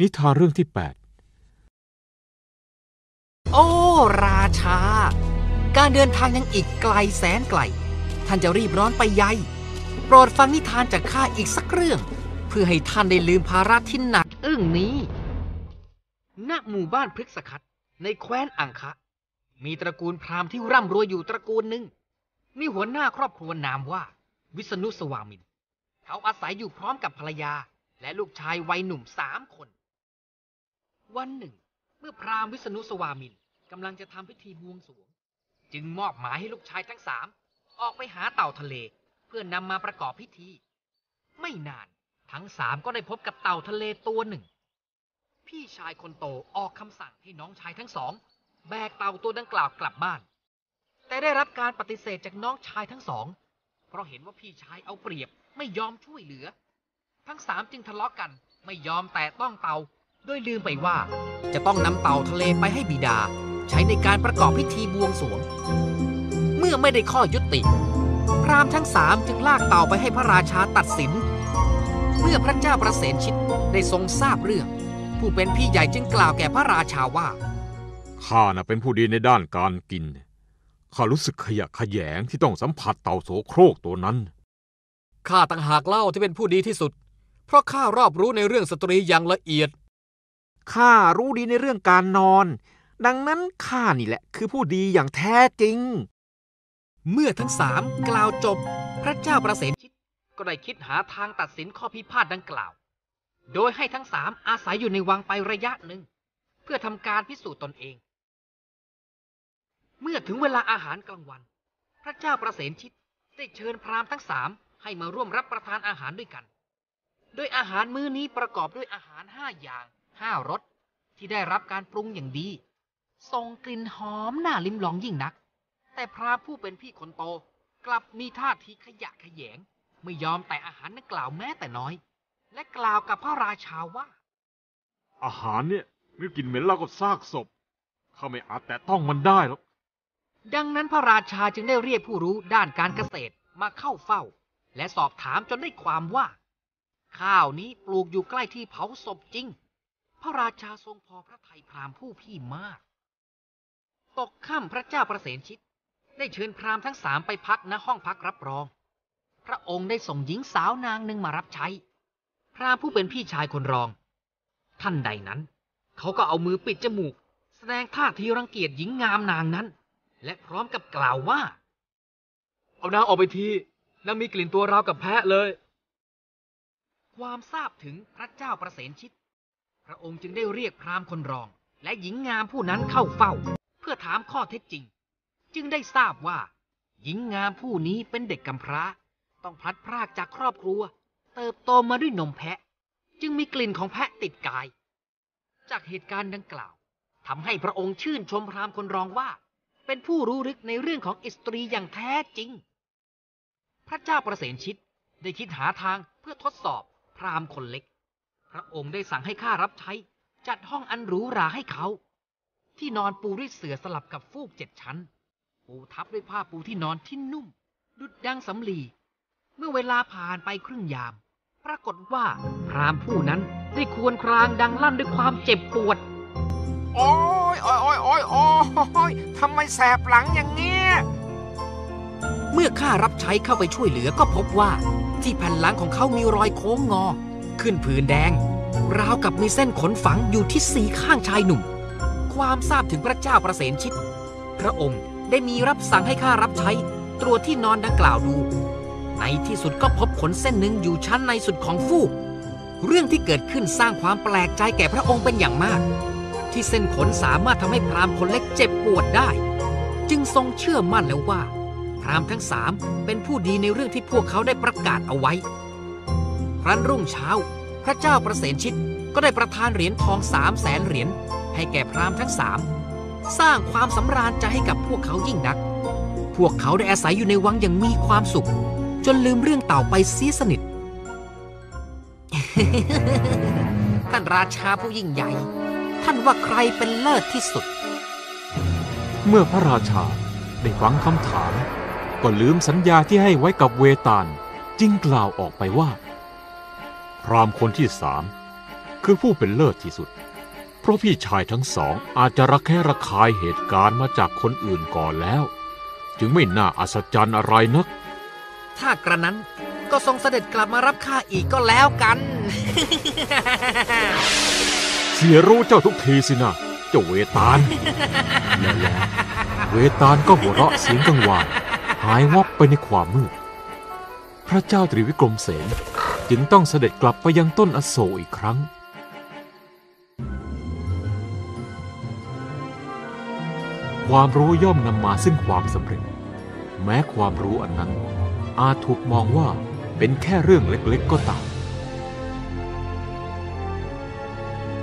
นิทานเรื่องที่โอ้ ราชา การเดินทางยังอีกไกลแสนไกล ท่านจะรีบร้อนไปใหญ่โปรดฟังนิทานจากข้าอีกสักเรื่อง เพื่อให้ท่านได้ลืมภาระที่หนักอึ้งนี้ ณ หมู่บ้านพฤกษคัตในแคว้นอังคะ มีตระกูลพราหมณ์ที่ร่ำรวยอยู่ตระกูลหนึ่ง มีหัวหน้าครอบครัวนามว่า วิษณุสวามิน เขาอาศัยอยู่พร้อมกับภรรยาและลูกชายวัยหนุ่มสามคน วันหนึ่ง เมื่อพราหมณ์วิษณุสวามินกำลังจะทำพิธีบวงสรวง จึงมอบหมายให้ลูกชายทั้งสามออกไปหาเต่าทะเล เพื่อนำมาประกอบพิธี ไม่นานทั้งสามก็ได้พบกับเต่าทะเลตัวหนึ่ง พี่ชายคนโตออกคำสั่งให้น้องชายทั้งสอง แบกเต่าตัวดังกล่าวกลับบ้าน แต่ได้รับการปฏิเสธจากน้องชายทั้งสอง เพราะเห็นว่าพี่ชายเอาเปรียบไม่ยอมช่วยเหลือ ทั้งสามจึงทะเลาะกันไม่ยอมแตะต้องเต่า โดยลืมไปว่า จะต้องนำเต่าทะเลไปให้บิดา ใช้ในการประกอบพิธีบวงสรวง เมื่อไม่ได้ข้อยุติ พราหมณ์ทั้งสามจึงลากเต่าไปให้พระราชาตัดสิน เมื่อพระเจ้าประเสนชิตได้ทรงทราบเรื่อง ผู้เป็นพี่ใหญ่จึงกล่าวแก่พระราชาว่า8ข้าน่ะเป็นผู้ดีในด้านการกินข้ารู้สึกขยะแขยงที่ต้องสัมผัสเต่าโสโครกตัวนั้นข้าต่างหากเล่าที่เป็นผู้ดีที่สุด เพราะข้ารอบรู้ในเรื่องสตรีอย่างละเอียด ข้ารู้ดีในเรื่องการนอน ดังนั้นข้านี่แหละคือผู้ดีอย่างแท้จริง เมื่อทั้งสามกล่าวจบ พระเจ้าประเสนชิตก็ได้คิดหาทางตัดสินข้อพิพาทดังกล่าว โดยให้ทั้งสามอาศัยอยู่ในวังไประยะหนึ่ง เพื่อทำการพิสูจน์ตนเอง เมื่อถึงเวลาอาหารกลางวัน พระเจ้าประเสนชิตได้เชิญพราหมณ์ทั้งสามให้มาร่วมรับประทานอาหารด้วยกัน โดยอาหารมื้อนี้ประกอบด้วยอาหารห้าอย่าง ห้ารสที่ได้รับการปรุงอย่างดี ส่งกลิ่นหอมน่าลิ้มลองยิ่งนัก แต่พระผู้เป็นพี่คนโตกลับมีท่าทีขยะแขยง ไม่ยอมแต่อาหารนั้นกล่าวแม้แต่น้อย และกล่าวกับพระราชาว่า อาหารเนี่ยมีกลิ่นเหม็นราวกับซากศพข้าไม่อาจแตะต้องมันได้หรอกดังนั้นพระราชาจึงได้เรียกผู้รู้ด้านการเกษตรมาเข้าเฝ้า และสอบถามจนได้ความว่า ข้าวนี้ปลูกอยู่ใกล้ที่เผาศพจริง พระราชาทรงพอพระทัยพราหมณ์ผู้พี่มาก ตกค่ำพระเจ้าประเสนชิต ได้เชิญพราหมณ์ทั้งสามไปพักณห้องพักรับรอง พระองค์ได้ส่งหญิงสาวนางหนึ่งมารับใช้ พราหมณ์ผู้เป็นพี่ชายคนรอง ท่านใดนั้น เขาก็เอามือปิดจมูก แสดงท่าทีรังเกียจหญิงงามนางนั้น และพร้อมกับกล่าวว่า เอานางออกไปทีนางมีกลิ่นตัวราวกับแพะเลย ความทราบถึงพระเจ้าประเสนชิต พระองค์จึงได้เรียกพราหมณ์คนรอง และหญิงงามผู้นั้นเข้าเฝ้า เพื่อถามข้อเท็จจริง จึงได้ทราบว่า หญิงงามผู้นี้เป็นเด็กกำพร้า ต้องพลัดพรากจากครอบครัว เติบโตมาด้วยนมแพะ จึงมีกลิ่นของแพะติดกาย จากเหตุการณ์ดังกล่าวทำให้พระองค์ชื่นชมพราหมณ์คนรองว่า เป็นผู้รู้ลึกในเรื่องของอิสตรีอย่างแท้จริง พระเจ้าประเสนชิตได้คิดหาทางเพื่อทดสอบพราหมณ์คนเล็ก พระองค์ได้สั่งให้ข้ารับใช้ จัดห้องอันหรูหราให้เขา ที่นอนปูด้วยเสื่อสลับกับฟูกเจ็ดชั้น ปูทับด้วยผ้าปูที่นอนที่นุ่ม ดุดดังสำลี เมื่อเวลาผ่านไปครึ่งยาม ปรากฏว่าพราหมณ์ผู้นั้นได้ควรครางดังลั่นด้วยความเจ็บปวดโอ้ยโอ้ยโอ้ยโอ้ยโอ้ยทำไมแสบหลังอย่างเงี้ย เมื่อข้ารับใช้เข้าไปช่วยเหลือก็พบว่า ที่แผ่นหลังของเขามีรอยโค้งงอ ขึ้นผืนแดง ราวกับมีเส้นขนฝังอยู่ที่สีข้างชายหนุ่ม ความทราบถึงพระเจ้าประเสนชิต พระองค์ได้มีรับสั่งให้ข้ารับใช้ ตรวจที่นอนดังกล่าวดู ในที่สุดก็พบขนเส้นหนึ่งอยู่ชั้นในสุดของฟูก เรื่องที่เกิดขึ้นสร้างความแปลกใจแก่พระองค์เป็นอย่างมาก ที่เส้นขนสามารถทำให้พรามคนเล็กเจ็บปวดได้ จึงทรงเชื่อมั่นแล้วว่า พรามทั้งสามเป็นผู้ดีในเรื่องที่พวกเขาได้ประกาศเอาไว้ ครั้นรุ่งเช้า พระเจ้าประเสนชิตก็ได้ประทานเหรียญทองสามแสนเหรียญให้แก่พราหมณ์ทั้งสามสร้างความสำราญใจให้กับพวกเขายิ่งนัก พวกเขาได้อาศัยอยู่ในวังอย่างมีความสุข จนลืมเรื่องเต่าไปเสียสนิท ท่านราชาผู้ยิ่งใหญ่ ท่านว่าใครเป็นเลิศที่สุด เมื่อพระราชาได้ฟังคำถาม ก็ลืมสัญญาที่ให้ไว้กับเวตาล จึงกล่าวออกไปว่า พราหมณ์คนที่สามคือผู้เป็นเลิศที่สุด เพราะพี่ชายทั้งสองอาจจะระแคะระคายเหตุการณ์มาจากคนอื่นก่อนแล้ว จึงไม่น่าอัศจรรย์อะไรนัก ถ้ากระนั้นก็ทรงเสด็จกลับมารับข้าอีกก็แล้วกัน เสียรู้เจ้าทุกทีสินะเจ้าเวตาลแล้วแล้วเวตาลก็หัวเราะเสียงกังวานหายวับไปในความมืด พระเจ้าตรีวิกรมเสน จึงต้องเสด็จกลับไปยังต้นอโศกอีกครั้ง ความรู้ย่อมนำมาซึ่งความสำเร็จ แม้ความรู้อันนั้น อาจถูกมองว่าเป็นแค่เรื่องเล็กๆก็ตาม